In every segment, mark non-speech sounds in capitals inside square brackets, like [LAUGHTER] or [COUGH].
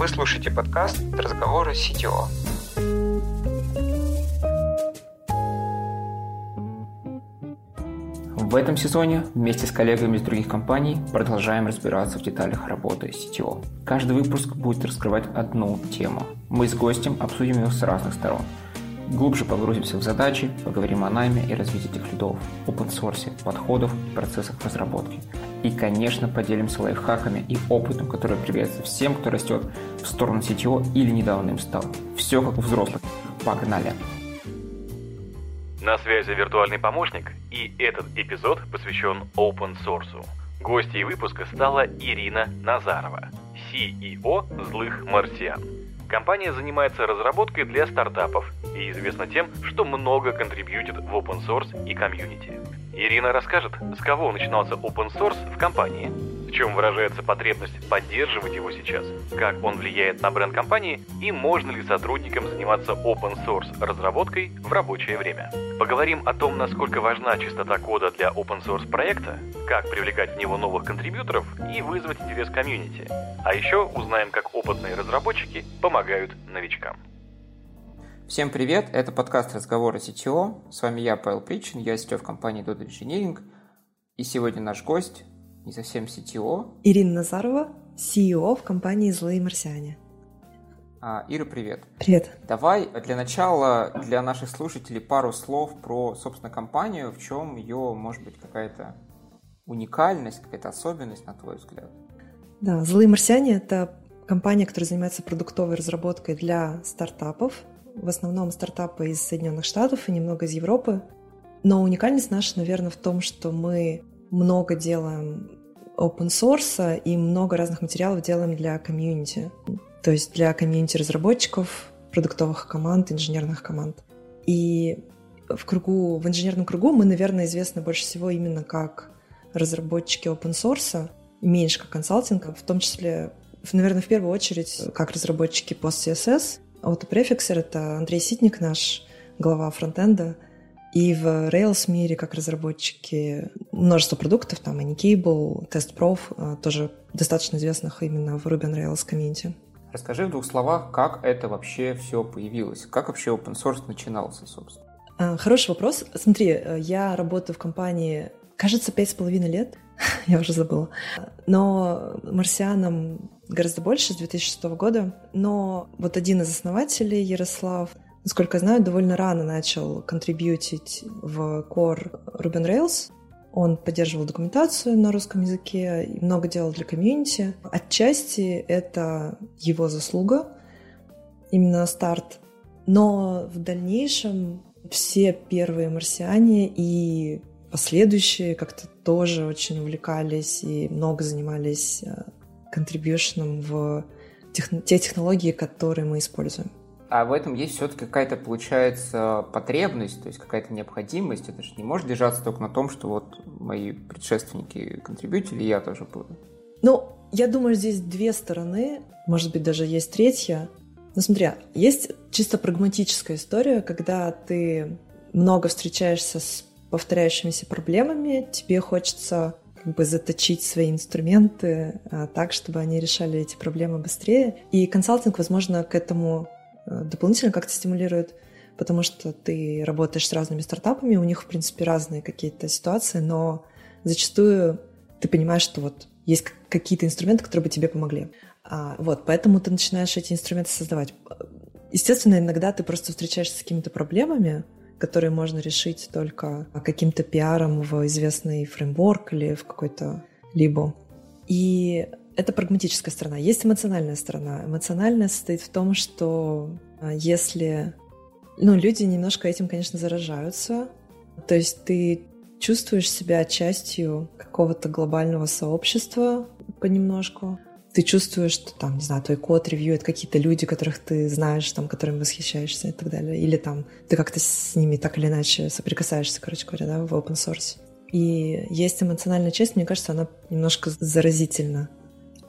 Вы слушаете подкаст «Разговоры CTO». В этом сезоне вместе с коллегами из других компаний продолжаем разбираться в деталях работы CTO. Каждый выпуск будет раскрывать одну тему. Мы с гостем обсудим ее с разных сторон. Глубже погрузимся в задачи, поговорим о найме и развитии тех лидов, open source, подходов и процессах разработки. И, конечно, поделимся лайфхаками и опытом, который пригодится всем, кто растет в сторону CTO или недавно им стал. Все как у взрослых. Погнали! На связи виртуальный помощник, и этот эпизод посвящен open source. Гостьей выпуска стала Ирина Назарова, CEO «Злых марсиан». Компания занимается разработкой для стартапов и известна тем, что много контрибьютит в open source и комьюнити. Ирина расскажет, с кого начинался open source в компании, в чем выражается потребность поддерживать его сейчас, как он влияет на бренд компании и можно ли сотрудникам заниматься open source разработкой в рабочее время. Поговорим о том, насколько важна чистота кода для open source проекта, как привлекать в него новых контрибьюторов и вызвать интерес комьюнити. А еще узнаем, как опытные разработчики помогают новичкам. Всем привет, это подкаст «Разговоры CTO». С вами я, Павел Причин, я CTO в компании Dodo Engineering. И сегодня наш гость, не совсем CTO. Ирина Назарова, CEO в компании «Злые марсиане». А, Ира, привет. Привет. Давай для начала для наших слушателей пару слов про, собственно, компанию, в чем ее, может быть, какая-то уникальность, какая-то особенность, на твой взгляд. Да, «Злые марсиане» — это компания, которая занимается продуктовой разработкой для стартапов, в основном стартапы из Соединенных Штатов и немного из Европы. Но уникальность наша, наверное, в том, что мы много делаем open source и много разных материалов делаем для комьюнити. То есть для комьюнити разработчиков, продуктовых команд, инженерных команд. И в кругу, в инженерном кругу мы, наверное, известны больше всего именно как разработчики open source, меньше как консалтинг, в том числе, наверное, в первую очередь как разработчики PostCSS, Autoprefixer — это Андрей Ситник, наш глава фронтенда. И в Rails мире, как разработчики, множество продуктов, там Anycable, TestProf, а, тоже достаточно известных именно в Ruby on Rails комьюнити. Расскажи в двух словах, как это вообще все появилось, как вообще open source начинался, собственно. А, хороший вопрос. Смотри, э, я работаю в компании, кажется, пять с половиной лет, [LAUGHS] я уже забыла. Но марсианам гораздо больше, с 2006 года. Но вот один из основателей, Ярослав, насколько я знаю, довольно рано начал контрибьютить в Core Ruby on Rails. Он поддерживал документацию на русском языке и много делал для комьюнити. Отчасти это его заслуга, именно старт. Но в дальнейшем все первые марсиане и последующие как-то тоже очень увлекались и много занимались э, контрибьюшном в тех, те технологии, которые мы используем. А в этом есть все-таки какая-то, получается, потребность, то есть какая-то необходимость. Это же не может держаться только на том, что вот мои предшественники контрибьютили, я тоже буду. Ну, я думаю, здесь две стороны, может быть, даже есть третья. Но смотри, есть чисто прагматическая история, когда ты много встречаешься с повторяющимися проблемами, тебе хочется как бы заточить свои инструменты а, так, чтобы они решали эти проблемы быстрее. И консалтинг, возможно, к этому а, дополнительно как-то стимулирует, потому что ты работаешь с разными стартапами, у них, в принципе, разные какие-то ситуации, но зачастую ты понимаешь, что вот есть какие-то инструменты, которые бы тебе помогли. А, вот, поэтому ты начинаешь эти инструменты создавать. Естественно, иногда ты просто встречаешься с какими-то проблемами, которые можно решить только каким-то пиаром в известный фреймворк или в какой-то либо. И это прагматическая сторона. Есть эмоциональная сторона. Эмоциональная состоит в том, что а, если... Ну, люди немножко этим, конечно, заражаются. То есть ты чувствуешь себя частью какого-то глобального сообщества понемножку ты чувствуешь, что там, не знаю, твой код ревьюет какие-то люди, которых ты знаешь, там, которыми восхищаешься и так далее. Или там ты как-то с ними так или иначе соприкасаешься, короче говоря, да, в open source. И есть эмоциональная часть, мне кажется, она немножко заразительно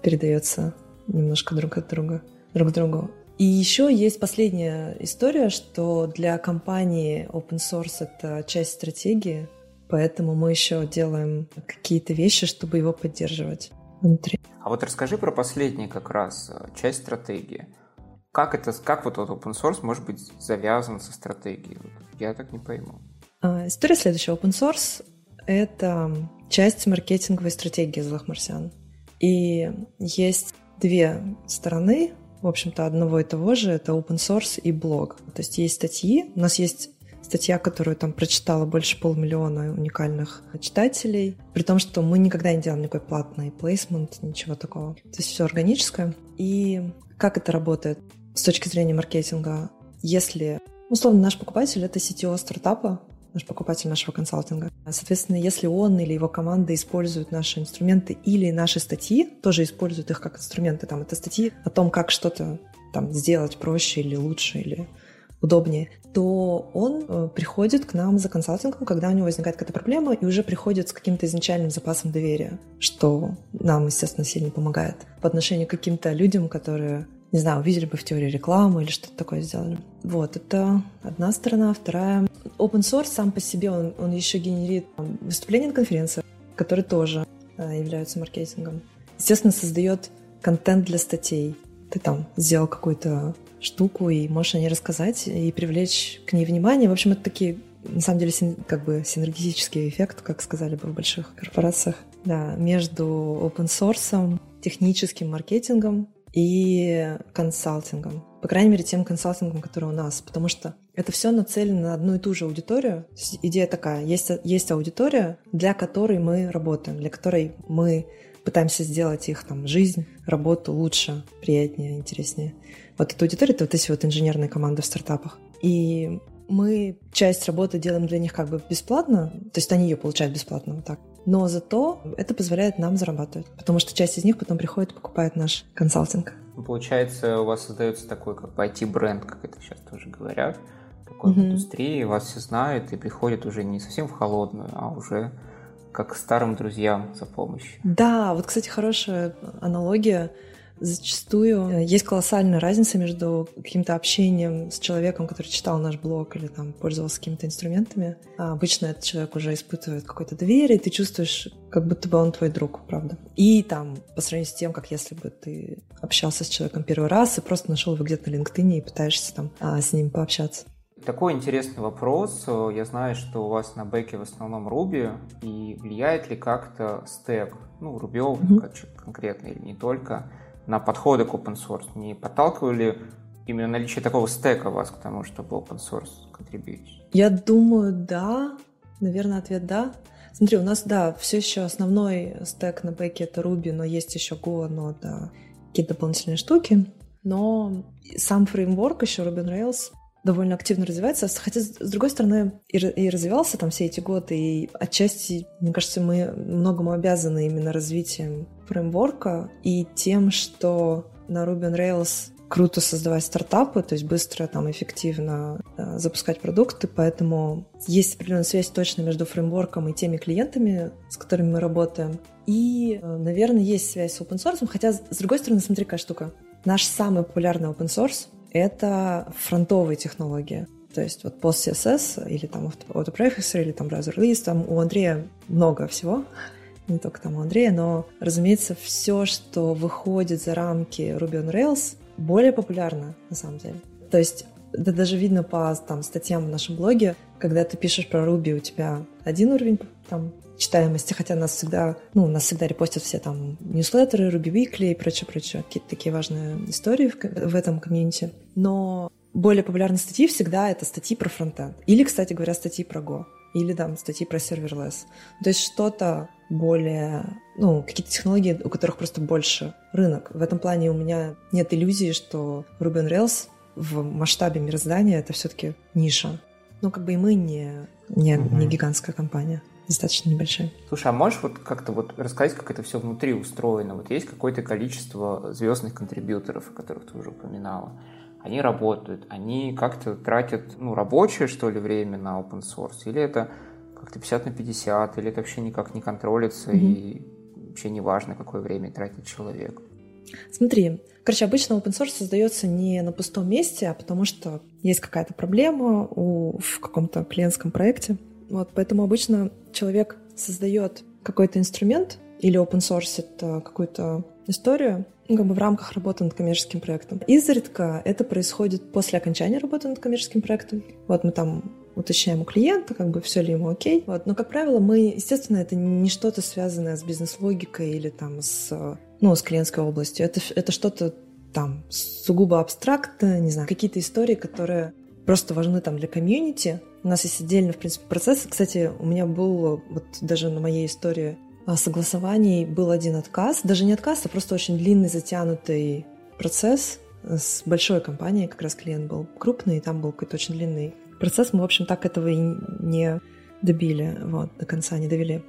передается немножко друг от друга, друг другу. И еще есть последняя история, что для компании open source это часть стратегии, поэтому мы еще делаем какие-то вещи, чтобы его поддерживать. Внутри. А вот расскажи про последнюю как раз э, часть стратегии. Как это, как вот этот open source может быть завязан со стратегией? Я так не пойму. А, история следующая. Open source — это часть маркетинговой стратегии злых марсиан. И есть две стороны, в общем-то, одного и того же. Это open source и блог. То есть есть статьи. У нас есть статья, которую там прочитала больше полмиллиона уникальных читателей, при том, что мы никогда не делаем никакой платный плейсмент, ничего такого. То есть все органическое. И как это работает с точки зрения маркетинга? Если, условно, наш покупатель — это CTO стартапа, наш покупатель нашего консалтинга. Соответственно, если он или его команда используют наши инструменты или наши статьи, тоже используют их как инструменты, там это статьи о том, как что-то там сделать проще или лучше, или удобнее, то он э, приходит к нам за консалтингом, когда у него возникает какая-то проблема, и уже приходит с каким-то изначальным запасом доверия, что нам, естественно, сильно помогает по отношению к каким-то людям, которые не знаю, увидели бы в теории рекламы или что-то такое сделали. Вот, это одна сторона. Вторая, open source сам по себе, он, он еще генерит выступления на конференциях, которые тоже э, являются маркетингом. Естественно, создает контент для статей. Ты там сделал какую-то штуку, и можешь о ней рассказать, и привлечь к ней внимание. В общем, это такие, на самом деле, син, как бы синергетический эффект, как сказали бы в больших корпорациях, да, между open source, техническим маркетингом и консалтингом. По крайней мере, тем консалтингом, который у нас. Потому что это все нацелено на одну и ту же аудиторию. идея такая. Есть, есть аудитория, для которой мы работаем, для которой мы пытаемся сделать их там жизнь, работу лучше, приятнее, интереснее. Вот эта аудитория — это вот эти вот инженерные команды в стартапах. И мы часть работы делаем для них как бы бесплатно, то есть они ее получают бесплатно вот так. Но зато это позволяет нам зарабатывать, потому что часть из них потом приходит и покупает наш консалтинг. Получается, у вас создается такой как бы IT-бренд, как это сейчас тоже говорят, такой mm-hmm. индустрии, вас все знают и приходят уже не совсем в холодную, а уже как к старым друзьям за помощью. Да, вот, кстати, хорошая аналогия. Зачастую э, есть колоссальная разница между каким-то общением с человеком, который читал наш блог или там пользовался какими-то инструментами. А обычно этот человек уже испытывает какое-то доверие, и ты чувствуешь, как будто бы он твой друг, правда. И там, по сравнению с тем, как если бы ты общался с человеком первый раз и просто нашел его где-то на LinkedIn и пытаешься там а, с ним пообщаться. Такой интересный вопрос. Я знаю, что у вас на бэке в основном Ruby, и влияет ли как-то стек, ну, рубевый mm-hmm. конкретно или не только, на подходы к open source? Не подталкивали именно наличие такого стека вас к тому, чтобы open source контрибьютить? Я думаю, да. Наверное, ответ да. Смотри, у нас, да, все еще основной стек на бэке это Ruby, но есть еще Go, но да, какие-то дополнительные штуки. Но сам фреймворк еще Ruby on Rails довольно активно развивается, хотя, с другой стороны, и, и развивался там все эти годы, и отчасти, мне кажется, мы многому обязаны именно развитием фреймворка и тем, что на Ruby on Rails круто создавать стартапы, то есть быстро, там, эффективно э, запускать продукты, поэтому есть определенная связь точно между фреймворком и теми клиентами, с которыми мы работаем. И, э, наверное, есть связь с open source, хотя, с другой стороны, смотри, какая штука. Наш самый популярный open source это фронтовые технологии. То есть вот пост CSS или там autoprefixer или там browser list, там у Андрея много всего, не только там у Андрея, но, разумеется, все, что выходит за рамки Ruby on Rails, более популярно на самом деле. То есть это даже видно по там, статьям в нашем блоге, когда ты пишешь про Ruby, у тебя один уровень там, читаемости, хотя нас всегда, ну, нас всегда репостят все там ньюслеттеры, Ruby Weekly и прочее, прочее, какие-то такие важные истории в, в этом комьюнити. Но более популярные статьи всегда это статьи про фронтенд. Или, кстати говоря, статьи про Go. Или там статьи про serverless. То есть что-то более, ну, какие-то технологии, у которых просто больше рынок. В этом плане у меня нет иллюзии, что Ruby on Rails в масштабе мироздания это все-таки ниша. Ну, как бы и мы не, не, угу. не гигантская компания достаточно небольшая. Слушай, а можешь вот как-то вот рассказать, как это все внутри устроено? Вот есть какое-то количество звездных контрибьюторов, о которых ты уже упоминала. Они работают, они как-то тратят, ну, рабочее, что ли, время на open source? Или это как-то 50 на 50, или это вообще никак не контролится, mm-hmm. и вообще не важно, какое время тратит человек? Смотри, короче, обычно open source создается не на пустом месте, а потому что есть какая-то проблема у, в каком-то клиентском проекте, вот, поэтому обычно человек создает какой-то инструмент или open source какую-то историю, ну, как бы в рамках работы над коммерческим проектом. Изредка это происходит после окончания работы над коммерческим проектом. Вот мы там уточняем у клиента, как бы все ли ему окей. Вот. Но, как правило, мы, естественно, это не что-то связанное с бизнес-логикой или там с, ну, с клиентской областью. Это, это что-то там сугубо абстрактно, не знаю, какие-то истории, которые просто важны там для комьюнити. У нас есть отдельный, в принципе, процесс. Кстати, у меня был вот даже на моей истории согласований был один отказ. Даже не отказ, а просто очень длинный, затянутый процесс с большой компанией. Как раз клиент был крупный, и там был какой-то очень длинный процесс. Мы, в общем, так этого и не добили, вот, до конца не довели.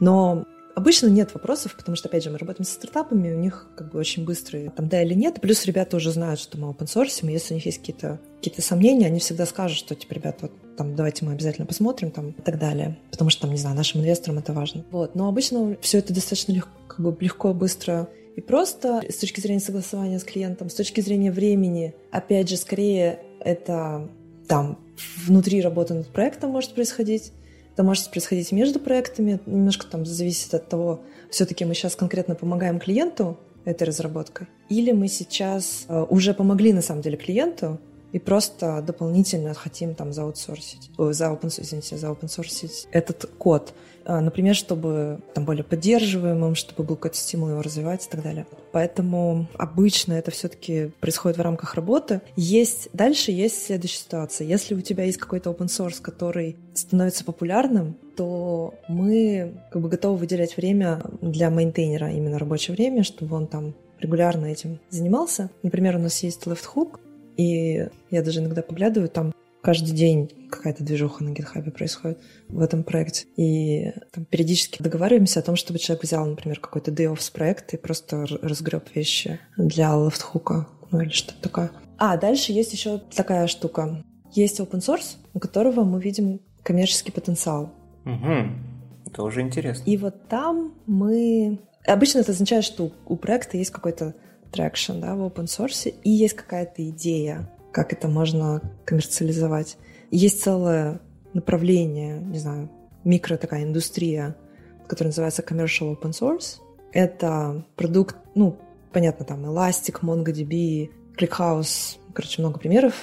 Но Обычно нет вопросов, потому что, опять же, мы работаем со стартапами, у них как бы очень быстрые там да или нет. Плюс ребята уже знают, что мы open source, и если у них есть какие-то какие сомнения, они всегда скажут, что, типа, ребята, вот там, давайте мы обязательно посмотрим там и так далее. Потому что, там, не знаю, нашим инвесторам это важно. Вот. Но обычно все это достаточно легко, как бы легко, быстро и просто с точки зрения согласования с клиентом, с точки зрения времени, опять же, скорее это там внутри работы над проектом может происходить, это может происходить между проектами, немножко там зависит от того, все-таки мы сейчас конкретно помогаем клиенту этой разработкой, или мы сейчас э, уже помогли на самом деле клиенту, и просто дополнительно хотим там заутсорсить, за open, извините, за open source этот код. А, например, чтобы там более поддерживаемым, чтобы был какой-то стимул его развивать и так далее. Поэтому обычно это все-таки происходит в рамках работы. Есть дальше есть следующая ситуация. Если у тебя есть какой-то open source, который становится популярным, то мы как бы готовы выделять время для мейнтейнера, именно рабочее время, чтобы он там регулярно этим занимался. Например, у нас есть Left Hook, и я даже иногда поглядываю, там каждый день какая-то движуха на гитхабе происходит в этом проекте. И там, периодически договариваемся о том, чтобы человек взял, например, какой-то day с проекта и просто разгреб вещи для лефтхука, ну или что-то такое. А, дальше есть еще такая штука. Есть open source, у которого мы видим коммерческий потенциал. Угу. Это уже интересно. И вот там мы... Обычно это означает, что у проекта есть какой-то traction да, в open source, и есть какая-то идея, как это можно коммерциализовать. Есть целое направление, не знаю, микро такая индустрия, которая называется commercial open source. Это продукт, ну, понятно, там Elastic, MongoDB, ClickHouse, короче, много примеров,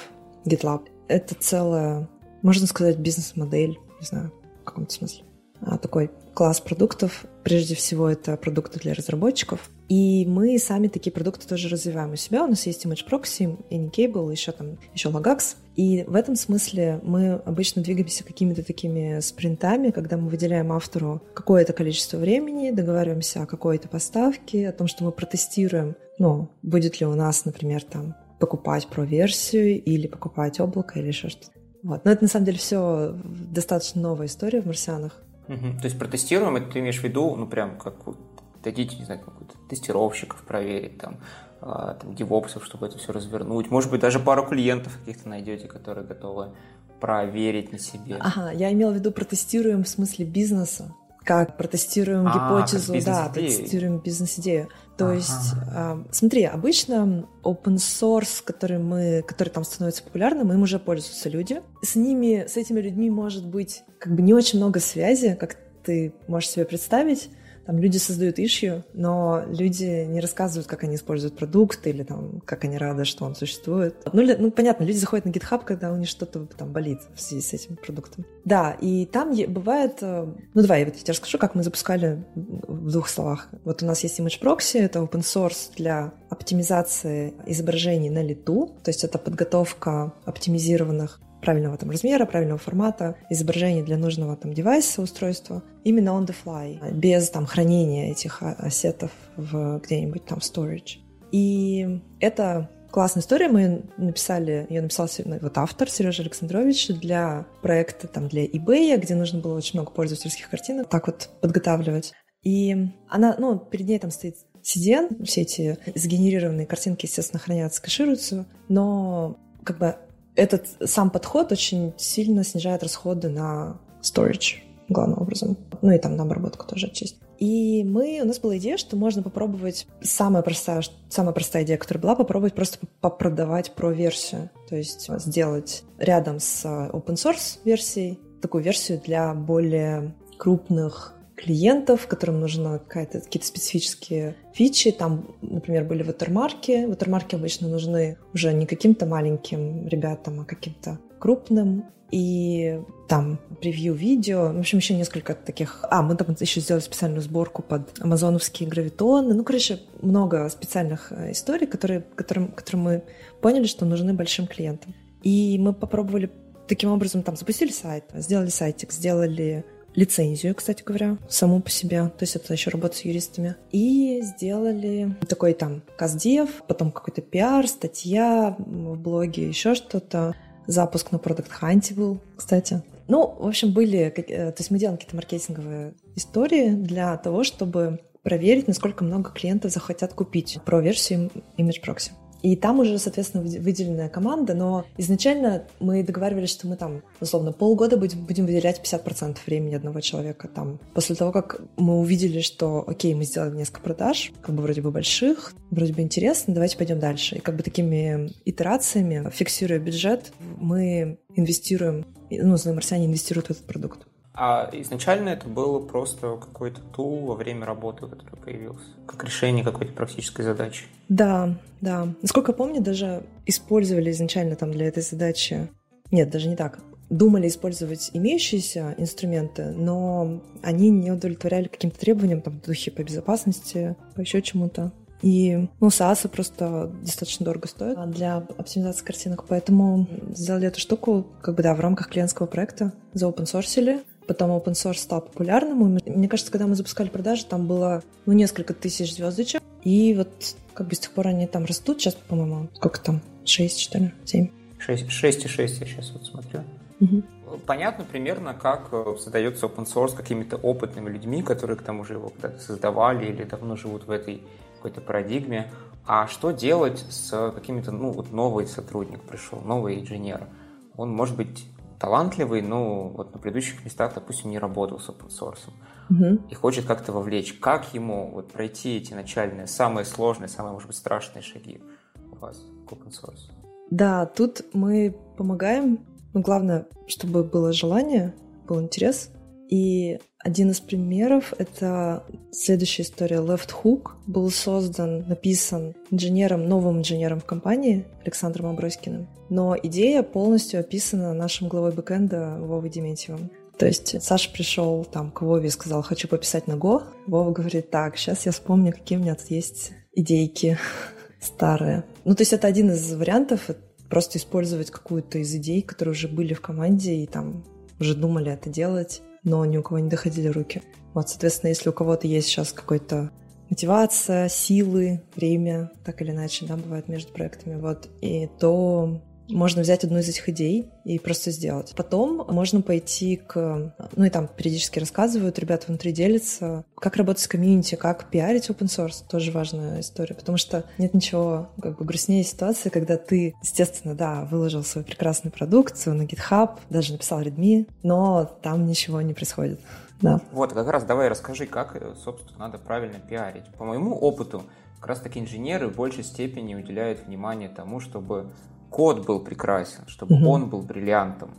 GitLab. Это целая, можно сказать, бизнес-модель, не знаю, в каком-то смысле. А, такой класс продуктов. Прежде всего, это продукты для разработчиков. И мы сами такие продукты тоже развиваем у себя. У нас есть Image Proxy, Anycable, еще там, еще Lagax. И в этом смысле мы обычно двигаемся какими-то такими спринтами, когда мы выделяем автору какое-то количество времени, договариваемся о какой-то поставке, о том, что мы протестируем, ну, будет ли у нас, например, там покупать про-версию или покупать облако или еще что-то. Вот. Но это на самом деле все достаточно новая история в марсианах. Угу. То есть протестируем, это ты имеешь в виду, ну прям как дадите, не знаю, тестировщиков проверить, там, а, там, девопсов, чтобы это все развернуть. Может быть, даже пару клиентов каких-то найдете, которые готовы проверить на себе. Ага, я имела в виду протестируем в смысле бизнеса как протестируем а, гипотезу, как да, протестируем бизнес-идею. То ага. есть, э, смотри, обычно open source, который мы, который там становится популярным, им уже пользуются люди. С ними, с этими людьми может быть как бы не очень много связи, как ты можешь себе представить. Там люди создают issue, но люди не рассказывают, как они используют продукт или там, как они рады, что он существует. Ну, ну понятно, люди заходят на GitHub, когда у них что-то там болит в связи с этим продуктом. Да, и там бывает... Э, ну, давай, я тебе расскажу, как мы запускали в двух словах. Вот у нас есть Image Proxy, это open source для оптимизации изображений на лету, то есть это подготовка оптимизированных правильного там размера, правильного формата, изображений для нужного там девайса, устройства, именно on the fly, без там хранения этих ассетов в где-нибудь там storage. И это классная история. Мы написали, ее написал вот автор Сережа Александрович для проекта там для eBay, где нужно было очень много пользовательских картинок так вот подготавливать. И она, ну, перед ней там стоит CDN, все эти сгенерированные картинки, естественно, хранятся, кэшируются, но как бы этот сам подход очень сильно снижает расходы на storage главным образом. Ну и там на обработку тоже отчасти. И мы, у нас была идея, что можно попробовать, самая простая, самая простая идея, которая была, попробовать просто попродавать про версию. То есть сделать рядом с open source версией такую версию для более крупных клиентов, которым нужны какие-то специфические фичи. Там, например, были ватермарки. Ватермарки обычно нужны уже не каким-то маленьким ребятам, а каким-то крупным. И там превью видео, в общем, еще несколько таких... А, мы там еще сделали специальную сборку под амазоновские гравитоны. Ну, короче, много специальных э, историй, которые, которым, которым мы поняли, что нужны большим клиентам. И мы попробовали таким образом там запустили сайт, сделали сайтик, сделали лицензию, кстати говоря, саму по себе. То есть это еще работа с юристами. И сделали такой там каздев, потом какой-то пиар, статья в блоге, еще что-то. Запуск на Product Hunt был, кстати. Ну, в общем, были... Э, то есть мы делаем какие-то маркетинговые истории для того, чтобы проверить, насколько много клиентов захотят купить про версию Image Proxy. И там уже, соответственно, выделенная команда, но изначально мы договаривались, что мы там, условно, полгода будем, выделять 50% времени одного человека там. После того, как мы увидели, что, окей, мы сделали несколько продаж, как бы вроде бы больших, вроде бы интересно, давайте пойдем дальше. И как бы такими итерациями, фиксируя бюджет, мы инвестируем, ну, злые марсиане инвестируют в этот продукт. А изначально это было просто какой-то тул во время работы, который появился, как решение какой-то практической задачи. Да, да. Насколько я помню, даже использовали изначально там для этой задачи... Нет, даже не так. Думали использовать имеющиеся инструменты, но они не удовлетворяли каким-то требованиям, там, в духе по безопасности, по еще чему-то. И, ну, SaaS просто достаточно дорого стоит для оптимизации картинок, поэтому сделали эту штуку, как бы, да, в рамках клиентского проекта, за open source Потом open source стал популярным. И мне кажется, когда мы запускали продажи, там было ну, несколько тысяч звездочек. И вот как бы с тех пор они там растут. Сейчас, по-моему, сколько там? Шесть, что ли? Семь? Шесть, шесть и шесть я сейчас вот смотрю. Угу. Понятно примерно, как э, создается open source какими-то опытными людьми, которые к тому же его когда-то создавали или давно живут в этой какой-то парадигме. А что делать с какими-то, ну, вот новый сотрудник пришел, новый инженер? Он, может быть, талантливый, но вот на предыдущих местах, допустим, не работал с open source угу. и хочет как-то вовлечь. Как ему вот пройти эти начальные, самые сложные, самые, может быть, страшные шаги у вас к open source? Да, тут мы помогаем. Но главное, чтобы было желание, был интерес. И один из примеров — это следующая история. Left Hook был создан, написан инженером, новым инженером в компании Александром Аброськиным. Но идея полностью описана нашим главой бэкэнда Вовой Дементьевым. То есть Саша пришел там к Вове и сказал, хочу пописать на Go. Вова говорит, так, сейчас я вспомню, какие у меня тут есть идейки [LAUGHS] старые. Ну, то есть это один из вариантов, просто использовать какую-то из идей, которые уже были в команде и там уже думали это делать но ни у кого не доходили руки. Вот, соответственно, если у кого-то есть сейчас какой-то мотивация, силы, время, так или иначе, да, бывает между проектами, вот, и то можно взять одну из этих идей и просто сделать. Потом можно пойти к... Ну и там периодически рассказывают, ребята внутри делятся, как работать с комьюнити, как пиарить open source. Тоже важная история, потому что нет ничего как бы грустнее ситуации, когда ты, естественно, да, выложил свою прекрасную продукцию на GitHub, даже написал Redmi, но там ничего не происходит. Да. Вот, как раз давай расскажи, как, собственно, надо правильно пиарить. По моему опыту, как раз таки инженеры в большей степени уделяют внимание тому, чтобы код был прекрасен, чтобы угу. он был бриллиантом.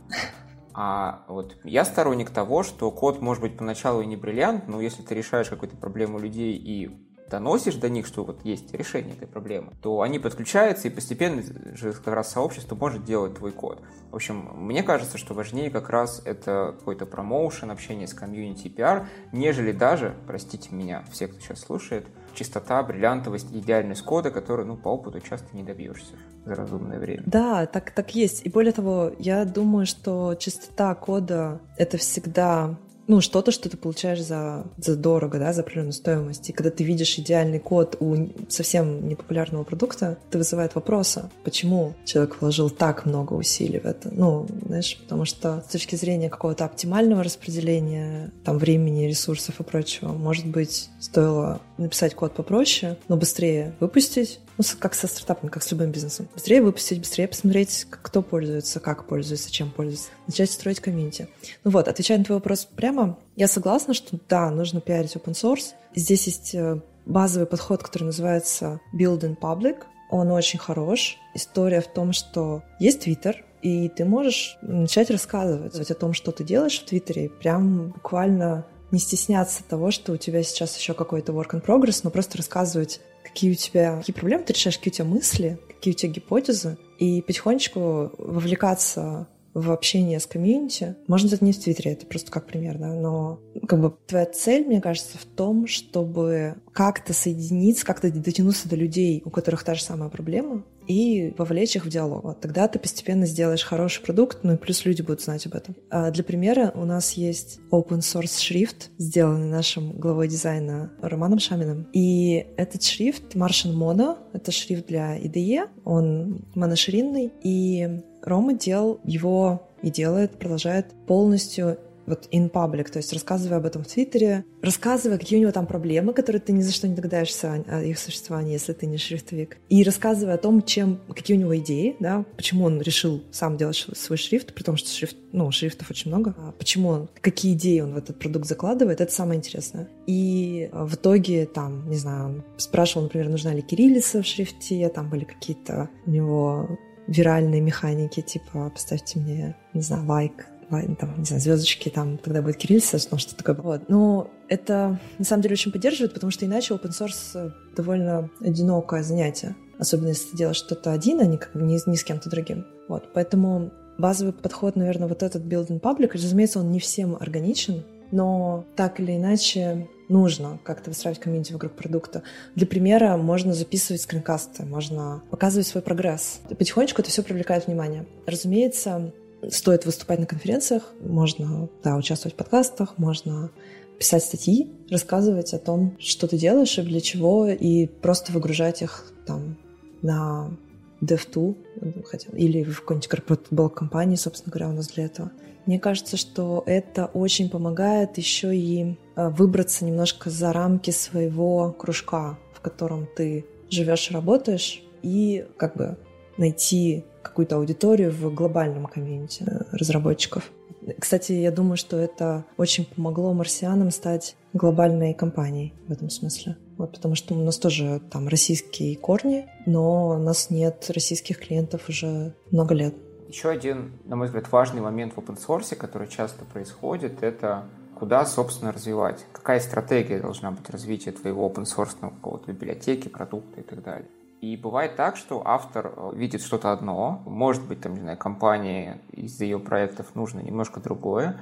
А вот я сторонник того, что код может быть поначалу и не бриллиант, но если ты решаешь какую-то проблему людей и доносишь до них, что вот есть решение этой проблемы, то они подключаются, и постепенно же как раз сообщество может делать твой код. В общем, мне кажется, что важнее как раз это какой-то промоушен, общение с комьюнити, пиар, нежели даже, простите меня, все, кто сейчас слушает, чистота, бриллиантовость, идеальность кода, который, ну, по опыту часто не добьешься за разумное время. Да, так, так есть. И более того, я думаю, что чистота кода — это всегда ну, что-то, что ты получаешь за, за дорого, да, за определенную стоимость. И когда ты видишь идеальный код у совсем непопулярного продукта, это вызывает вопросы, почему человек вложил так много усилий в это. Ну, знаешь, потому что с точки зрения какого-то оптимального распределения там времени, ресурсов и прочего, может быть, стоило написать код попроще, но быстрее выпустить, ну, как со стартапом, как с любым бизнесом. Быстрее выпустить, быстрее посмотреть, кто пользуется, как пользуется, чем пользуется. Начать строить комьюнити. Ну вот, отвечая на твой вопрос прямо, я согласна, что да, нужно пиарить open source. Здесь есть э, базовый подход, который называется Build in Public. Он очень хорош. История в том, что есть Twitter, и ты можешь начать рассказывать о том, что ты делаешь в Твиттере, прям буквально не стесняться того, что у тебя сейчас еще какой-то work in progress, но просто рассказывать, какие у тебя, какие проблемы ты решаешь, какие у тебя мысли, какие у тебя гипотезы, и потихонечку вовлекаться в общение с комьюнити. Можно это не в Твиттере, это просто как пример, да, но как бы твоя цель, мне кажется, в том, чтобы как-то соединиться, как-то дотянуться до людей, у которых та же самая проблема, и вовлечь их в диалог. Вот, тогда ты постепенно сделаешь хороший продукт, ну и плюс люди будут знать об этом. А для примера у нас есть open source шрифт, сделанный нашим главой дизайна Романом Шаминым. И этот шрифт Martian Mono, это шрифт для IDE, он моноширинный, и Рома делал его и делает, продолжает полностью вот in public, то есть рассказывая об этом в Твиттере, рассказывая, какие у него там проблемы, которые ты ни за что не догадаешься о их существовании, если ты не шрифтовик, и рассказывая о том, чем, какие у него идеи, да, почему он решил сам делать свой шрифт, при том, что шрифт, ну, шрифтов очень много, а почему он, какие идеи он в этот продукт закладывает, это самое интересное. И в итоге, там, не знаю, спрашивал, например, нужна ли кириллица в шрифте, там были какие-то у него виральные механики, типа поставьте мне, не знаю, лайк, там, не знаю, звездочки, там тогда будет кириллица, ну, что такое. Вот. Но это на самом деле очень поддерживает, потому что иначе open source довольно одинокое занятие. Особенно если ты делаешь что-то один, а не, не, не с кем-то другим. Вот. Поэтому базовый подход, наверное, вот этот building public, разумеется, он не всем органичен, но так или иначе нужно как-то выстраивать комьюнити вокруг продукта. Для примера можно записывать скринкасты, можно показывать свой прогресс. Потихонечку это все привлекает внимание. Разумеется, стоит выступать на конференциях, можно да, участвовать в подкастах, можно писать статьи, рассказывать о том, что ты делаешь и для чего, и просто выгружать их там на DevTool хотя, или в какой-нибудь корпоративной компании, собственно говоря, у нас для этого. Мне кажется, что это очень помогает еще и э, выбраться немножко за рамки своего кружка, в котором ты живешь и работаешь, и как бы найти какую-то аудиторию в глобальном комьюнити э, разработчиков. Кстати, я думаю, что это очень помогло марсианам стать глобальной компанией в этом смысле. Вот, потому что у нас тоже там российские корни, но у нас нет российских клиентов уже много лет. Еще один, на мой взгляд, важный момент в open source, который часто происходит, это куда, собственно, развивать. Какая стратегия должна быть развития твоего open source какого-то библиотеки, продукта и так далее. И бывает так, что автор э, видит что-то одно, может быть, там, не знаю, компании из ее проектов нужно немножко другое,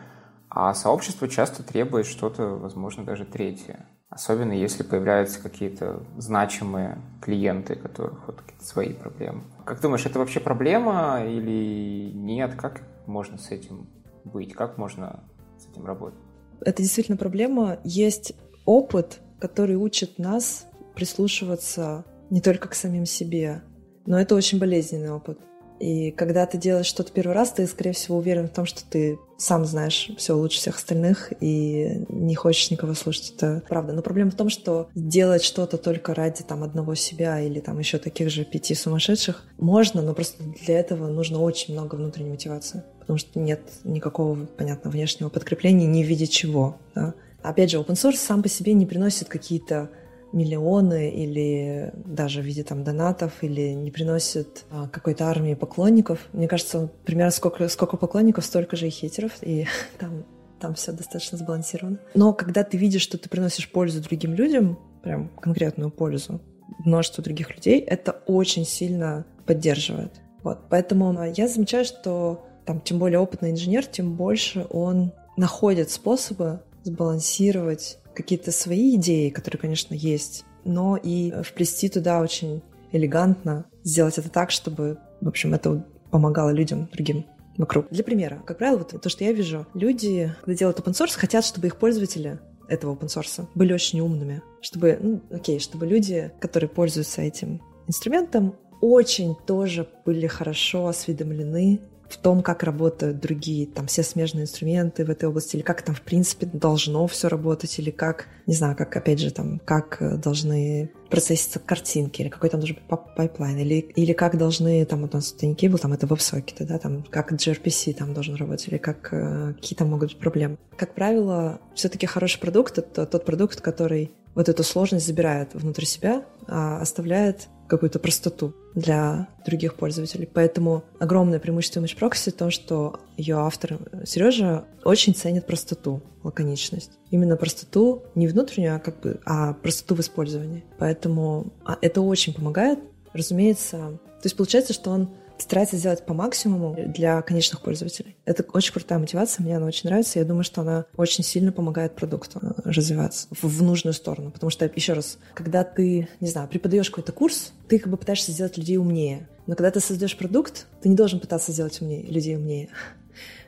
а сообщество часто требует что-то, возможно, даже третье. Особенно если появляются какие-то значимые клиенты, которых вот какие-то свои проблемы. Как думаешь, это вообще проблема или нет? Как можно с этим быть? Как можно с этим работать? Это действительно проблема. Есть опыт, который учит нас прислушиваться не только к самим себе, но это очень болезненный опыт. И когда ты делаешь что-то первый раз, ты, скорее всего, уверен в том, что ты сам знаешь все лучше всех остальных и не хочешь никого слушать. Это правда. Но проблема в том, что делать что-то только ради там одного себя или там еще таких же пяти сумасшедших можно, но просто для этого нужно очень много внутренней мотивации. Потому что нет никакого, понятно, внешнего подкрепления ни в виде чего. Да? Опять же, open source сам по себе не приносит какие-то миллионы или даже в виде там донатов или не приносит а, какой-то армии поклонников. Мне кажется, примерно сколько, сколько поклонников, столько же и хейтеров, и [LAUGHS] там, там все достаточно сбалансировано. Но когда ты видишь, что ты приносишь пользу другим людям, прям конкретную пользу, множеству других людей, это очень сильно поддерживает. Вот. Поэтому я замечаю, что там, тем более опытный инженер, тем больше он находит способы сбалансировать какие-то свои идеи, которые, конечно, есть, но и вплести туда очень элегантно, сделать это так, чтобы, в общем, это помогало людям другим вокруг. Для примера, как правило, вот то, что я вижу, люди, когда делают open source, хотят, чтобы их пользователи этого open source были очень умными, чтобы, ну, окей, чтобы люди, которые пользуются этим инструментом, очень тоже были хорошо осведомлены в том, как работают другие, там, все смежные инструменты в этой области, или как там, в принципе, должно все работать, или как, не знаю, как, опять же, там, как э, должны процесситься картинки, или какой там должен быть pipeline, или, или как должны, там, у AnyCable, там, это веб-сокеты, да, там, как gRPC там должен работать, или как, э, какие там могут быть проблемы. Как правило, все таки хороший продукт — это тот продукт, который вот эту сложность забирает внутрь себя, а оставляет какую-то простоту для других пользователей. Поэтому огромное преимущество imgproxy в том, что ее автор Сережа очень ценит простоту, лаконичность. Именно простоту не внутреннюю, а как бы, а простоту в использовании. Поэтому а, это очень помогает. Разумеется, то есть получается, что он старается сделать по максимуму для конечных пользователей. Это очень крутая мотивация, мне она очень нравится. Я думаю, что она очень сильно помогает продукту э, развиваться в, в нужную сторону. Потому что, еще раз, когда ты, не знаю, преподаешь какой-то курс, ты как бы пытаешься сделать людей умнее. Но когда ты создаешь продукт, ты не должен пытаться сделать умнее, людей умнее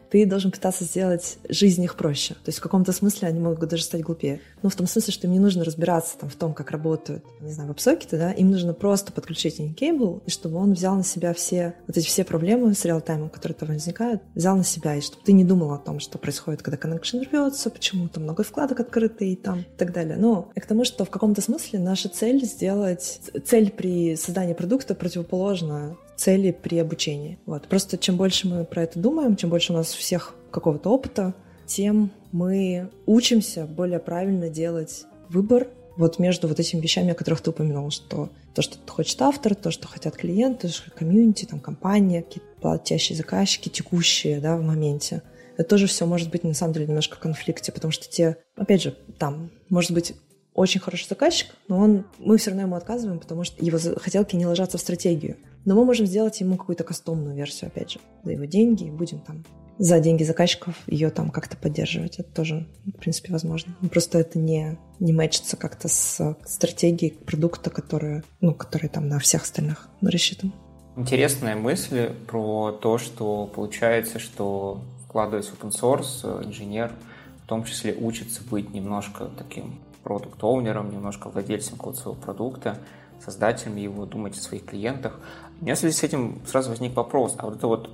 ты должен пытаться сделать жизнь их проще. То есть в каком-то смысле они могут даже стать глупее. Ну, в том смысле, что им не нужно разбираться там, в том, как работают, не знаю, веб-сокеты, да, им нужно просто подключить Anycable, и чтобы он взял на себя все вот эти все проблемы с реал-таймом, которые там возникают, взял на себя, и чтобы ты не думал о том, что происходит, когда connection рвется, почему там много вкладок открыты и там и так далее. Но и к тому, что в каком-то смысле наша цель сделать, цель при создании продукта противоположна цели при обучении. Вот. Просто чем больше мы про это думаем, чем больше у нас всех какого-то опыта, тем мы учимся более правильно делать выбор вот между вот этими вещами, о которых ты упомянул, что то, что хочет автор, то, что хотят клиенты, комьюнити, там, компания, какие-то платящие заказчики, текущие, да, в моменте. Это тоже все может быть, на самом деле, немножко в конфликте, потому что те, опять же, там, может быть, очень хороший заказчик, но он, мы все равно ему отказываем, потому что его хотелки не ложатся в стратегию. Но мы можем сделать ему какую-то кастомную версию, опять же, за его деньги, и будем там за деньги заказчиков ее там как-то поддерживать. Это тоже, в принципе, возможно. Просто это не, не мэчится как-то с стратегией продукта, которая, ну, который там на всех остальных рассчитан. Интересная мысль про то, что получается, что вкладываясь в open source, инженер в том числе учится быть немножко таким продукт-оунером, немножко владельцем какого-то своего продукта, создателем его, думать о своих клиентах. У меня в связи с этим сразу возник вопрос, а вот это вот,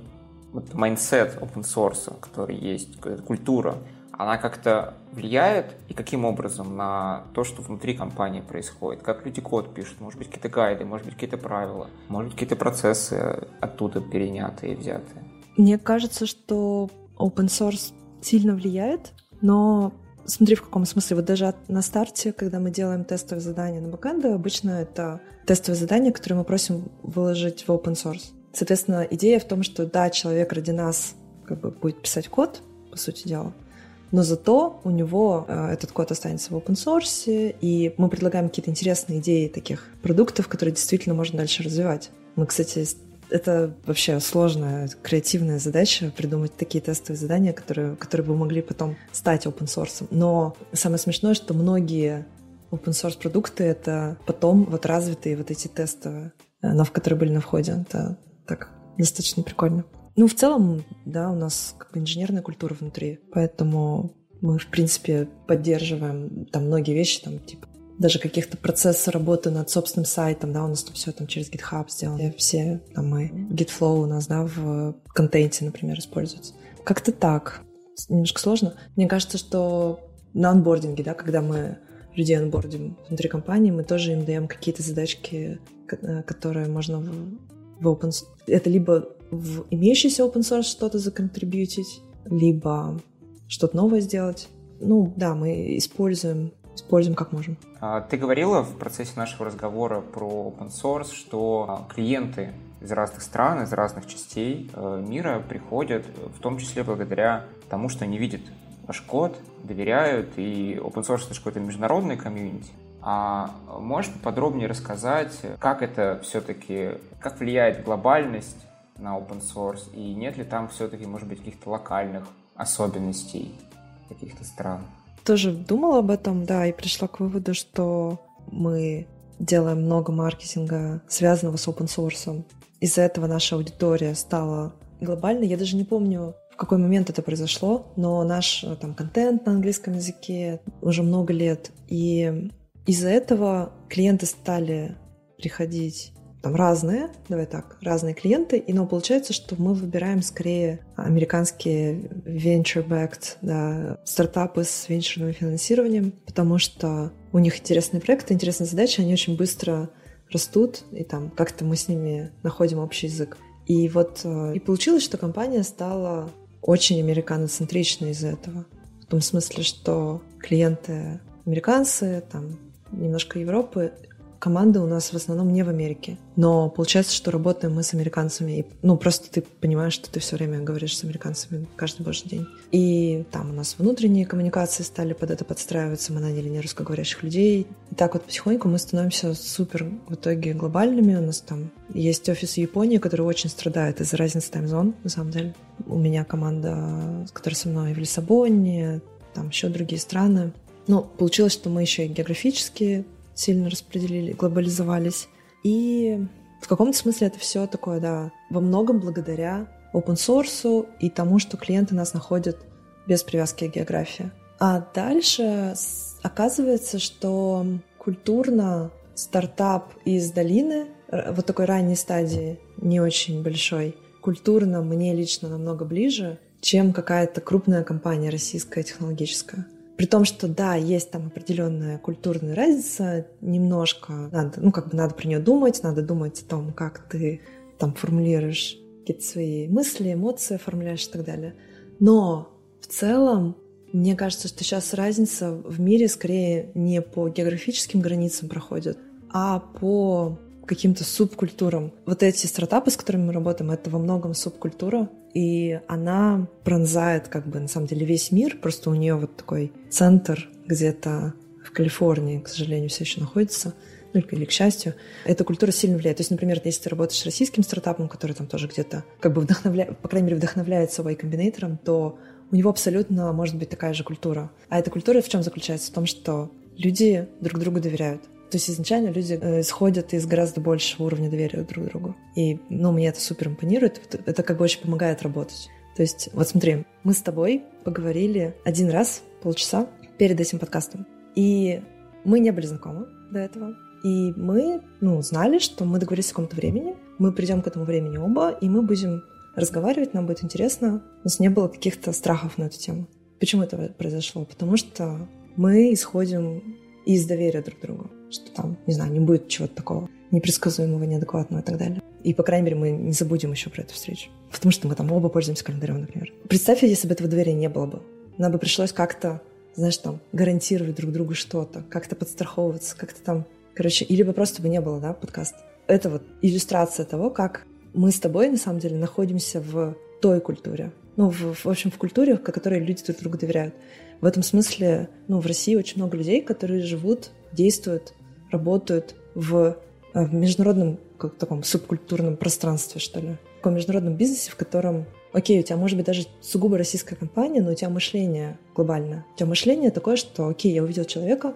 вот mindset open source, который есть, культура, она как-то влияет и каким образом на то, что внутри компании происходит? Как люди код пишут? Может быть, какие-то гайды, может быть, какие-то правила, может быть, какие-то процессы оттуда перенятые и взятые? Мне кажется, что open source сильно влияет, но Смотри, в каком смысле. Вот даже на старте, когда мы делаем тестовые задания на бэкэнде, обычно это тестовые задания, которые мы просим выложить в open source. Соответственно, идея в том, что да, человек ради нас как бы будет писать код, по сути дела, но зато у него э, этот код останется в open source, и мы предлагаем какие-то интересные идеи таких продуктов, которые действительно можно дальше развивать. Мы, кстати, это вообще сложная, креативная задача придумать такие тестовые задания, которые, которые бы могли потом стать open source. Но самое смешное, что многие open source продукты — это потом вот развитые вот эти тестовые, э, в которые были на входе. Это так достаточно прикольно. Ну, в целом, да, у нас как бы инженерная культура внутри, поэтому мы, в принципе, поддерживаем там многие вещи, там, типа даже каких-то процессов работы над собственным сайтом, да, у нас там все там через GitHub сделано, все там мы, GitFlow у нас, да, в контенте, например, используется. Как-то так. Немножко сложно. Мне кажется, что на анбординге, да, когда мы людей анбордим внутри компании, мы тоже им даем какие-то задачки, э, которые можно в, в open Это либо в имеющийся open source что-то законтрибьютить, либо что-то новое сделать. Ну, да, мы используем используем как можем. А, ты говорила в процессе нашего разговора про open source, что а, клиенты из разных стран, из разных частей э, мира приходят, в том числе благодаря тому, что они видят ваш код, доверяют, и open source это какой-то международный комьюнити. А можешь подробнее рассказать, как это все-таки, как влияет глобальность на open source, и нет ли там все-таки, может быть, каких-то локальных особенностей каких-то стран? Тоже думала об этом, да, и пришла к выводу, что мы делаем много маркетинга, связанного с open source. Из-за этого наша аудитория стала глобальной. Я даже не помню, в какой момент это произошло, но наш там контент на английском языке уже много лет. И из-за этого клиенты стали приходить там разные, давай так, разные клиенты, и но получается, что мы выбираем скорее американские venture-backed да, стартапы с венчурным финансированием, потому что у них интересные проекты, интересные задачи, они очень быстро растут, и там как-то мы с ними находим общий язык. И вот э, и получилось, что компания стала очень американоцентричной из-за этого. В том смысле, что клиенты американцы, там немножко Европы, команда у нас в основном не в Америке. Но получается, что работаем мы с американцами. И, ну, просто ты понимаешь, что ты все время говоришь с американцами каждый божий день. И там у нас внутренние коммуникации стали под это подстраиваться. Мы наняли не русскоговорящих людей. И так вот потихоньку мы становимся супер в итоге глобальными. У нас там есть офис в Японии, который очень страдает из-за разницы тайм-зон, на самом деле. У меня команда, которая со мной в Лиссабоне, там еще другие страны. Ну, получилось, что мы еще и географически сильно распределили, глобализовались. И в каком-то смысле это все такое, да, во многом благодаря open source и тому, что клиенты нас находят без привязки к географии. А дальше оказывается, что культурно стартап из долины, вот такой ранней стадии, не очень большой, культурно мне лично намного ближе, чем какая-то крупная компания российская технологическая. При том, что да, есть там определенная культурная разница, немножко надо, ну как бы надо про нее думать, надо думать о том, как ты там формулируешь какие-то свои мысли, эмоции оформляешь и так далее. Но в целом, мне кажется, что сейчас разница в мире скорее не по географическим границам проходит, а по каким-то субкультурам. Вот эти стартапы, с которыми мы работаем, это во многом субкультура, и она пронзает как бы на самом деле весь мир, просто у нее вот такой центр где-то в Калифорнии, к сожалению, все еще находится, ну или к счастью, эта культура сильно влияет. То есть, например, если ты работаешь с российским стартапом, который там тоже где-то как бы вдохновляет, по крайней мере, вдохновляется Y Combinator, то у него абсолютно может быть такая же культура. А эта культура в чем заключается? В том, что люди друг другу доверяют. То есть изначально люди э, исходят из гораздо большего уровня доверия друг к другу. И, ну, мне это супер импонирует. Это как бы очень помогает работать. То есть, вот смотри, мы с тобой поговорили один раз, полчаса, перед этим подкастом. И мы не были знакомы до этого. И мы, ну, знали, что мы договорились о каком-то времени, мы придем к этому времени оба, и мы будем разговаривать, нам будет интересно. У нас не было каких-то страхов на эту тему. Почему это произошло? Потому что мы исходим из доверия друг к другу что там, не знаю, не будет чего-то такого непредсказуемого, неадекватного и так далее. И, по крайней мере, мы не забудем еще про эту встречу. Потому что мы там оба пользуемся календарем, например. Представь, если бы этого доверия не было бы. Нам бы пришлось как-то, знаешь, там, гарантировать друг другу что-то, как-то подстраховываться, как-то там, короче, или бы просто бы не было, да, подкаст. Это вот иллюстрация того, как мы с тобой, на самом деле, находимся в той культуре. Ну, в, в общем, в культуре, в которой люди друг другу доверяют. В этом смысле, ну, в России очень много людей, которые живут, действуют работают в, э, в международном как таком субкультурном пространстве, что ли. В таком международном бизнесе, в котором окей, у тебя может быть даже сугубо российская компания, но у тебя мышление глобальное. У тебя мышление такое, что окей, я увидел человека,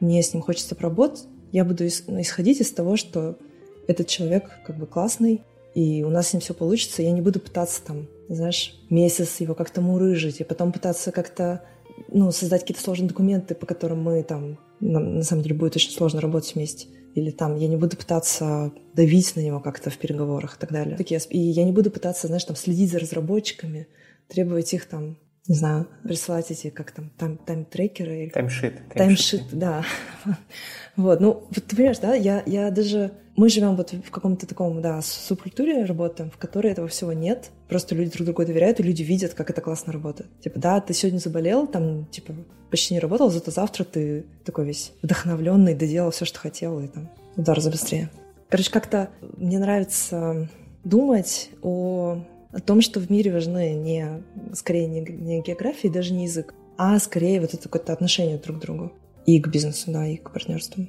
мне с ним хочется поработать, я буду ну, исходить из того, что этот человек как бы классный, и у нас с ним все получится, я не буду пытаться там, знаешь, месяц его как-то мурыжить, и потом пытаться как-то ну, создать какие-то сложные документы, по которым мы там, нам, на самом деле, будет очень сложно работать вместе. Или там я не буду пытаться давить на него как-то в переговорах и так далее. И я не буду пытаться, знаешь, там следить за разработчиками, требовать их там не знаю, присылать эти, как там, тайм, тайм-трекеры. Таймшит. Таймшит, да. [LAUGHS] вот, ну, вот ты понимаешь, да, я, я даже... Мы живем вот в каком-то таком, да, субкультуре работаем, в которой этого всего нет. Просто люди друг другу доверяют, и люди видят, как это классно работает. Типа, да, ты сегодня заболел, там, типа, почти не работал, зато завтра ты такой весь вдохновленный, доделал все, что хотел, и там удар за быстрее. Короче, как-то мне нравится думать о о том, что в мире важны не, скорее не, не география, даже не язык, а скорее вот это какое-то отношение друг к другу. И к бизнесу, да, и к партнерству.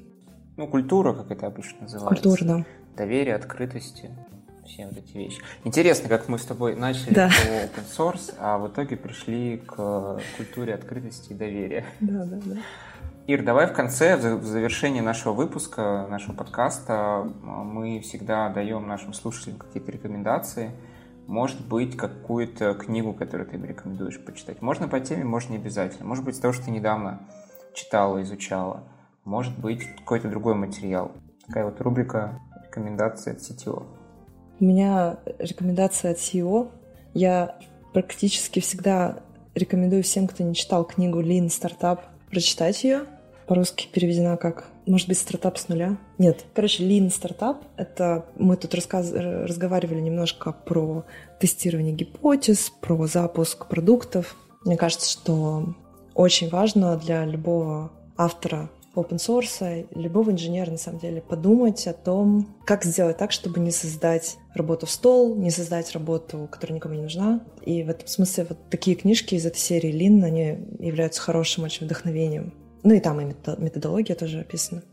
Ну, культура, как это обычно называется. Культура, да. Доверие, открытости, все вот эти вещи. Интересно, как мы с тобой начали да. по open source, а в итоге пришли к культуре открытости и доверия. Да, да, да. Ир, давай в конце, в завершении нашего выпуска, нашего подкаста, мы всегда даем нашим слушателям какие-то рекомендации – может быть, какую-то книгу, которую ты им рекомендуешь почитать. Можно по теме, может не обязательно. Может быть, того, что ты недавно читала, изучала. Может быть, какой-то другой материал. Такая вот рубрика рекомендации от CTO. У меня рекомендация от CEO. Я практически всегда рекомендую всем, кто не читал книгу Lean Startup, прочитать ее. По-русски переведена как может быть, стартап с нуля? Нет. Короче, Lean стартап — это мы тут рассказ... разговаривали немножко про тестирование гипотез, про запуск продуктов. Мне кажется, что очень важно для любого автора open source, любого инженера, на самом деле, подумать о том, как сделать так, чтобы не создать работу в стол, не создать работу, которая никому не нужна. И в этом смысле вот такие книжки из этой серии Лин, они являются хорошим очень вдохновением. Ну и там и методология тоже описана.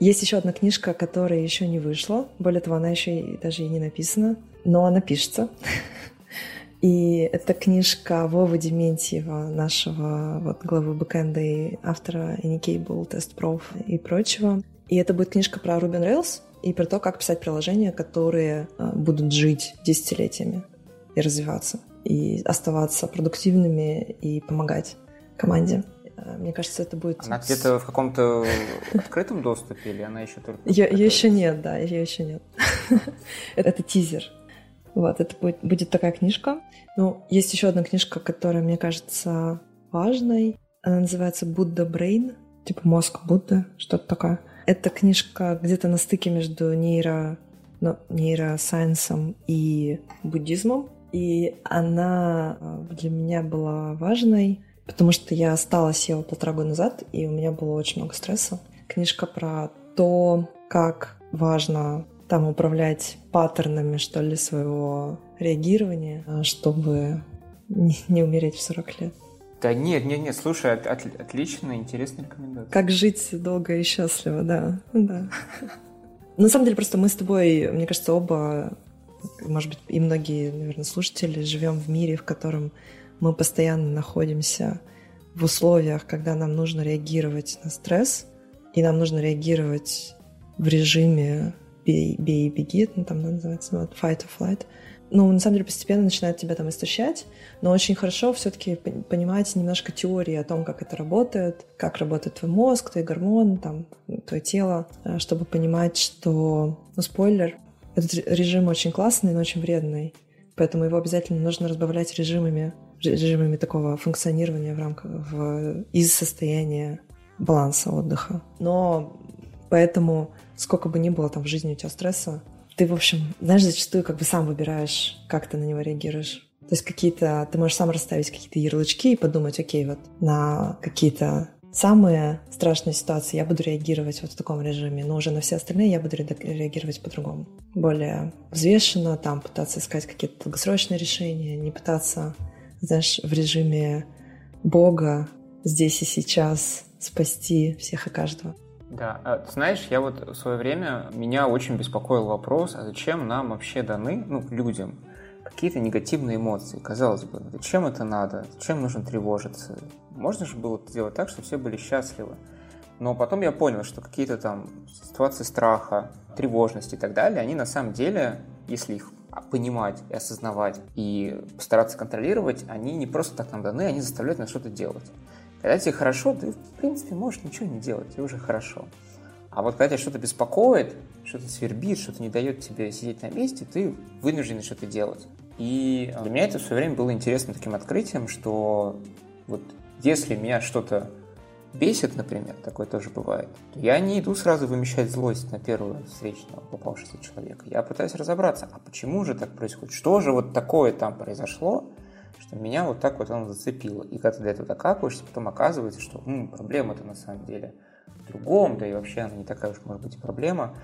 Есть еще одна книжка, которая еще не вышла. Более того, она еще и, даже и не написана, но она пишется. И это книжка Вовы Дементьева, нашего вот, главы бэкэнда и автора Anycable, TestProf и прочего. И это будет книжка про Ruby on Rails и про то, как писать приложения, которые а, будут жить десятилетиями и развиваться, и оставаться продуктивными и помогать команде. А, мне кажется, это будет... Она где-то в каком-то открытом доступе или она еще только... Ее еще нет, да, ее еще нет. [LAUGHS] Это тизер. Вот, это будет, будет такая книжка. Ну, есть еще одна книжка, которая мне кажется важной. Она называется Будда Брейн, типа мозг Будда, что-то такое. Это книжка где-то на стыке между нейро, ну, нейросайенсом и буддизмом. И она а, для меня была важной, потому что я стала SEO полтора года назад, и у меня было очень много стресса. Книжка про то, как важно там управлять паттернами, что ли, своего реагирования, а, чтобы не, не умереть в 40 лет. Да нет, нет, нет, слушай, от, от, отлично, интересная рекомендация. Как жить долго и счастливо, да, да. На самом деле, просто мы с тобой, мне кажется, оба, может быть, и многие, наверное, слушатели, живем в мире, в котором мы постоянно находимся в условиях, когда нам нужно реагировать на стресс, и нам нужно реагировать в режиме бей, бей, беги, ну, там называется, вот, fight or flight. Ну, на самом деле, постепенно начинает тебя там истощать, но очень хорошо все-таки понимать немножко теории о том, как это работает, как работает твой мозг, твой гормон, там, твое тело, э, чтобы понимать, что, ну, спойлер, этот режим очень классный, но очень вредный, поэтому его обязательно нужно разбавлять режимами, режимами такого функционирования в рамках, в, из состояния баланса отдыха. Но поэтому сколько бы ни было там в жизни у тебя стресса, ты, в общем, знаешь, зачастую как бы сам выбираешь, как ты на него реагируешь. То есть какие-то, ты можешь сам расставить какие-то ярлычки и подумать, окей, вот на какие-то самые страшные ситуации я буду реагировать вот в таком режиме, но уже на все остальные я буду реагировать по-другому. Более взвешенно, там пытаться искать какие-то долгосрочные решения, не пытаться, знаешь, в режиме Бога здесь и сейчас спасти всех и каждого. Да, а, знаешь, я вот в свое время, меня очень беспокоил вопрос, а зачем нам вообще даны, ну, людям, какие-то негативные эмоции. Казалось бы, зачем это надо? Зачем нужно тревожиться? Можно же было сделать так, чтобы все были счастливы. Но потом я понял, что какие-то там ситуации страха, тревожности и так далее, они на самом деле, если их понимать и осознавать и постараться контролировать, они не просто так нам даны, они заставляют нас что-то делать. Когда тебе хорошо, ты, в принципе, можешь ничего не делать, тебе уже хорошо. А вот когда тебя что-то беспокоит, что-то свербит, что-то не дает тебе сидеть на месте, ты вынужден что-то делать. И для меня это в свое время было интересным таким открытием, что вот если меня что-то бесит, например, такое тоже бывает, то я не иду сразу вымещать злость на первого встречного попавшегося человека. Я пытаюсь разобраться, а почему же так происходит? Что же вот такое там произошло, что меня вот так вот оно зацепило. И когда ты до этого докапываешься, потом оказывается, что м, проблема-то на самом деле в другом, да и вообще она не такая уж может быть и проблема,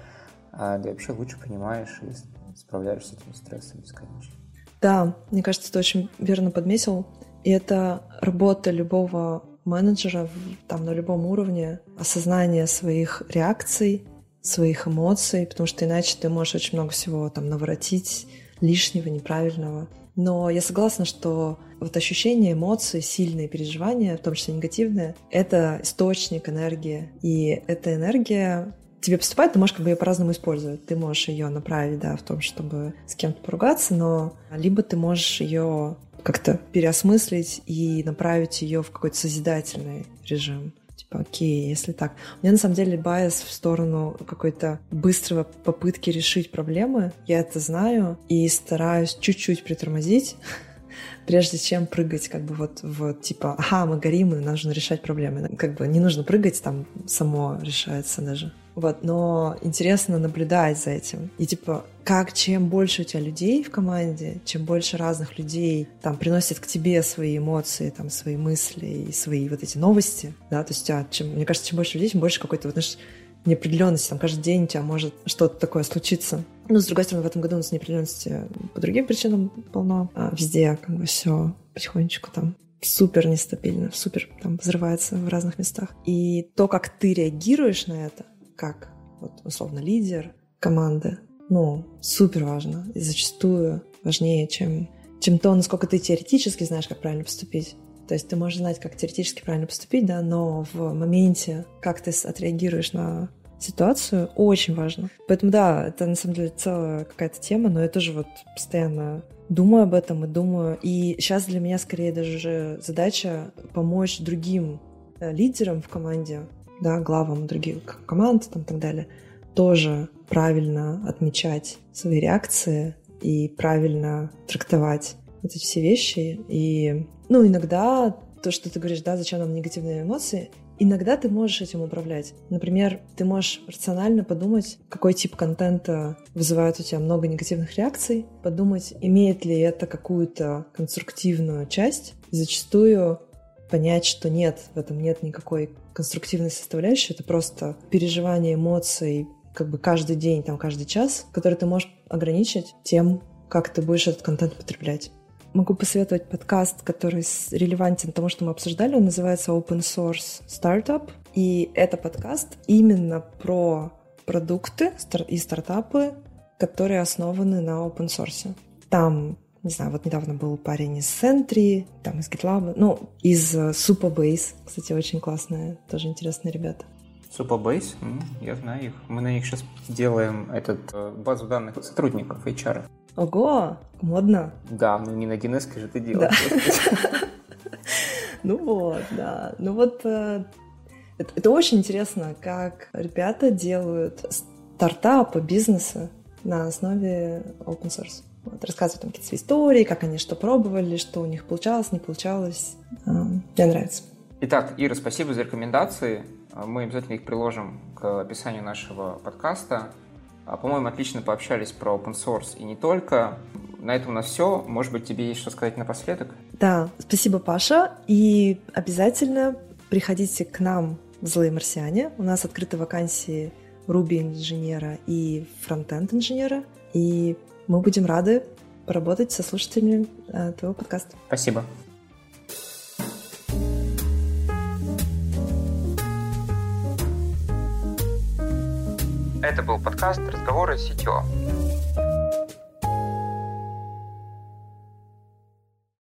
а, да вообще лучше понимаешь и справляешься с этим стрессом бесконечно. Да, мне кажется, ты очень верно подметил. И это работа любого менеджера там на любом уровне, осознание своих реакций, своих эмоций, потому что иначе ты можешь очень много всего там наворотить лишнего, неправильного. Но я согласна, что вот ощущение эмоций, сильные переживания, в том числе негативные, это источник энергии. И эта энергия тебе поступает, ты можешь как бы ее по-разному использовать. Ты можешь ее направить, да, в том, чтобы с кем-то поругаться, но либо ты можешь ее как-то переосмыслить и направить ее в какой-то созидательный режим. Типа, окей, если так. У меня на самом деле байс в сторону какой-то быстрого попытки решить проблемы. Я это знаю и стараюсь чуть-чуть притормозить, [LAUGHS] прежде чем прыгать как бы вот в типа, ага, мы горим, и нужно решать проблемы. Как бы не нужно прыгать, там само решается даже. Вот, но интересно наблюдать за этим. И типа, как чем больше у тебя людей в команде, чем больше разных людей там приносят к тебе свои эмоции, там свои мысли и свои вот эти новости, да, то есть у тебя, чем, мне кажется, чем больше людей, чем больше какой-то вот, знаешь, неопределенности, там каждый день у тебя может что-то такое случиться. Но, с другой стороны, в этом году у нас неопределенности по другим причинам полно. А везде как бы все потихонечку там супер нестабильно, супер там взрывается в разных местах. И то, как ты реагируешь на это, как вот условно лидер команды, ну, супер важно. И зачастую важнее, чем, чем то, насколько ты теоретически знаешь, как правильно поступить. То есть ты можешь знать, как теоретически правильно поступить, да, но в моменте, как ты отреагируешь на ситуацию, очень важно. Поэтому да, это на самом деле целая какая-то тема, но я тоже вот постоянно думаю об этом и думаю. И сейчас для меня скорее даже задача помочь другим э, лидерам в команде, да, главам других команд там, и так далее, тоже правильно отмечать свои реакции и правильно трактовать вот эти все вещи. И, ну, иногда то, что ты говоришь, да, зачем нам негативные эмоции, иногда ты можешь этим управлять. Например, ты можешь рационально подумать, какой тип контента вызывает у тебя много негативных реакций, подумать, имеет ли это какую-то конструктивную часть. зачастую понять, что нет, в этом нет никакой конструктивной составляющей, это просто переживание эмоций как бы каждый день, там, каждый час, который ты можешь ограничить тем, как ты будешь этот контент потреблять. Могу посоветовать подкаст, который релевантен тому, что мы обсуждали. Он называется Open Source Startup. И это подкаст именно про продукты и стартапы, которые основаны на open source. Там, не знаю, вот недавно был парень из Sentry, там из GitLab, ну, из Supabase, кстати, очень классные, тоже интересные ребята. Supabase, я знаю их. Мы на них сейчас делаем этот, э, базу данных сотрудников HR. Ого, модно. Да, ну не на 1 же ты делаешь. [LAUGHS] Ну вот, да. Ну вот э, это очень интересно, как ребята делают стартапы, бизнесы на основе open source. Вот, рассказывают там какие-то свои истории, как они что пробовали, что у них получалось, не получалось. А, мне нравится. Итак, Ира, спасибо за рекомендации. Мы обязательно их приложим к описанию нашего подкаста. А, по-моему, отлично пообщались про open source и не только. На этом у нас все. Может быть, тебе есть что сказать напоследок? Да, спасибо, Паша. И обязательно приходите к нам в «Злые марсиане». У нас открыты вакансии Ruby инженера и фронтенд инженера. И мы будем рады поработать со слушателями э, твоего подкаста. Спасибо. Это был подкаст «Разговоры с CTO».